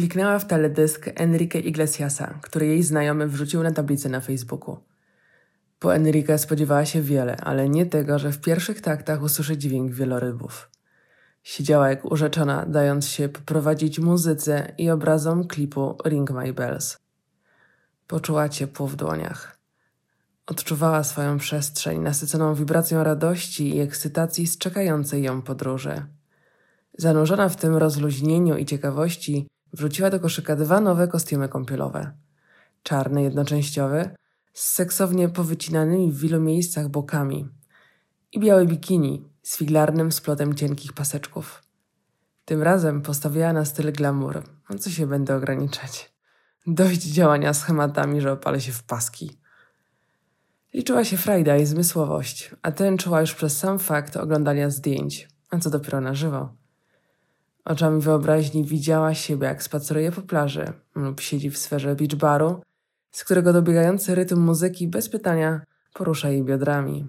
Kliknęła w teledysk Enrique Iglesiasa, który jej znajomy wrzucił na tablicę na Facebooku. Po Enrique spodziewała się wiele, ale nie tego, że w pierwszych taktach usłyszy dźwięk wielorybów. Siedziała jak urzeczona, dając się poprowadzić muzyce i obrazom klipu Ring My Bells. Poczuła ciepło w dłoniach. Odczuwała swoją przestrzeń nasyconą wibracją radości i ekscytacji z czekającej ją podróży. Zanurzona w tym rozluźnieniu i ciekawości, wrzuciła do koszyka dwa nowe kostiumy kąpielowe. Czarny jednoczęściowy, z seksownie powycinanymi w wielu miejscach bokami i białe bikini z figlarnym splotem cienkich paseczków. Tym razem postawiła na styl glamour, no co się będę ograniczać. Dość działania schematami, że opalę się w paski. Liczyła się frajda i zmysłowość, a ten czuła już przez sam fakt oglądania zdjęć, a co dopiero na żywo. Oczami wyobraźni widziała siebie, jak spaceruje po plaży lub siedzi w sferze beach baru, z którego dobiegający rytm muzyki bez pytania porusza jej biodrami.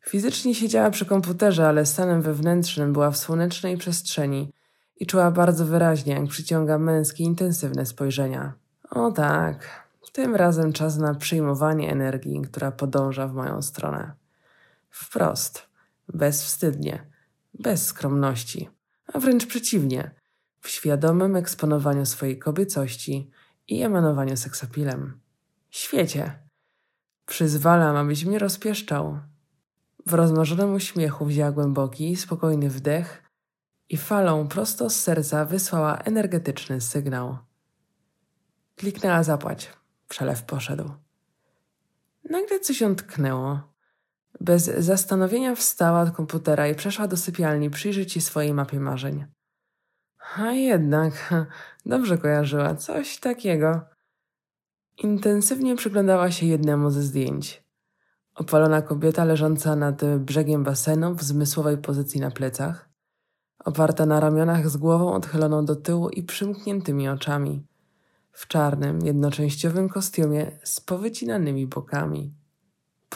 Fizycznie siedziała przy komputerze, ale stanem wewnętrznym była w słonecznej przestrzeni i czuła bardzo wyraźnie, jak przyciąga męskie, intensywne spojrzenia. O tak, tym razem czas na przyjmowanie energii, która podąża w moją stronę. Wprost, bezwstydnie, bez skromności, a wręcz przeciwnie, w świadomym eksponowaniu swojej kobiecości i emanowaniu seksapilem. Świecie, przyzwalam, abyś mnie rozpieszczał. W rozmarzonym uśmiechu wzięła głęboki, spokojny wdech i falą prosto z serca wysłała energetyczny sygnał. Kliknęła zapłać. Przelew poszedł. Nagle coś ją tknęło. Bez zastanowienia wstała od komputera i przeszła do sypialni przyjrzeć się swojej mapie marzeń. A jednak, dobrze kojarzyła, coś takiego. Intensywnie przyglądała się jednemu ze zdjęć. Opalona kobieta leżąca nad brzegiem basenu w zmysłowej pozycji na plecach, oparta na ramionach z głową odchyloną do tyłu i przymkniętymi oczami, w czarnym, jednoczęściowym kostiumie z powycinanymi bokami.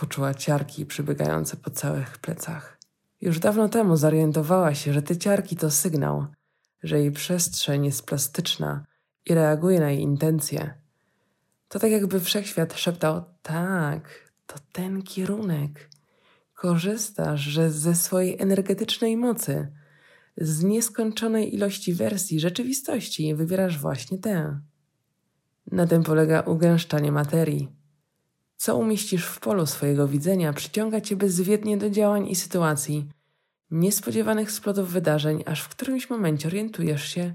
Poczuła ciarki przybiegające po całych plecach. Już dawno temu zorientowała się, że te ciarki to sygnał, że jej przestrzeń jest plastyczna i reaguje na jej intencje. To tak jakby wszechświat szeptał: Tak, to ten kierunek. Korzystasz że ze swojej energetycznej mocy, z nieskończonej ilości wersji rzeczywistości wybierasz właśnie tę. Na tym polega ugęszczanie materii. Co umieścisz w polu swojego widzenia, przyciąga cię bezwiednie do działań i sytuacji, niespodziewanych splotów wydarzeń, aż w którymś momencie orientujesz się,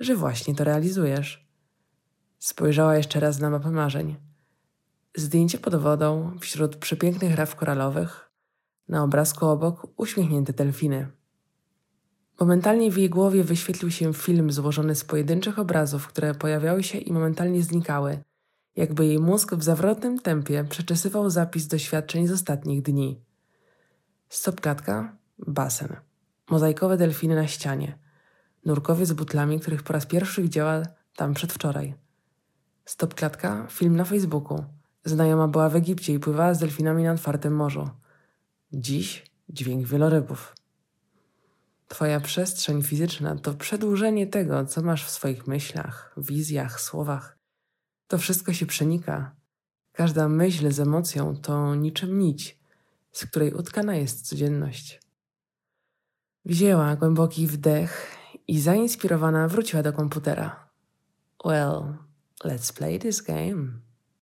że właśnie to realizujesz. Spojrzała jeszcze raz na mapę marzeń. Zdjęcie pod wodą, wśród przepięknych raw koralowych, na obrazku obok uśmiechnięte delfiny. Momentalnie w jej głowie wyświetlił się film złożony z pojedynczych obrazów, które pojawiały się i momentalnie znikały, jakby jej mózg w zawrotnym tempie przeczesywał zapis doświadczeń z ostatnich dni. Stopklatka, basen, mozaikowe delfiny na ścianie, nurkowie z butlami, których po raz pierwszy widziała tam przedwczoraj. Stopklatka, film na Facebooku. Znajoma była w Egipcie i pływała z delfinami na otwartym morzu. Dziś dźwięk wielorybów. Twoja przestrzeń fizyczna to przedłużenie tego, co masz w swoich myślach, wizjach, słowach. To wszystko się przenika. Każda myśl z emocją to niczym nić, z której utkana jest codzienność. Wzięła głęboki wdech i zainspirowana wróciła do komputera. Well, let's play this game.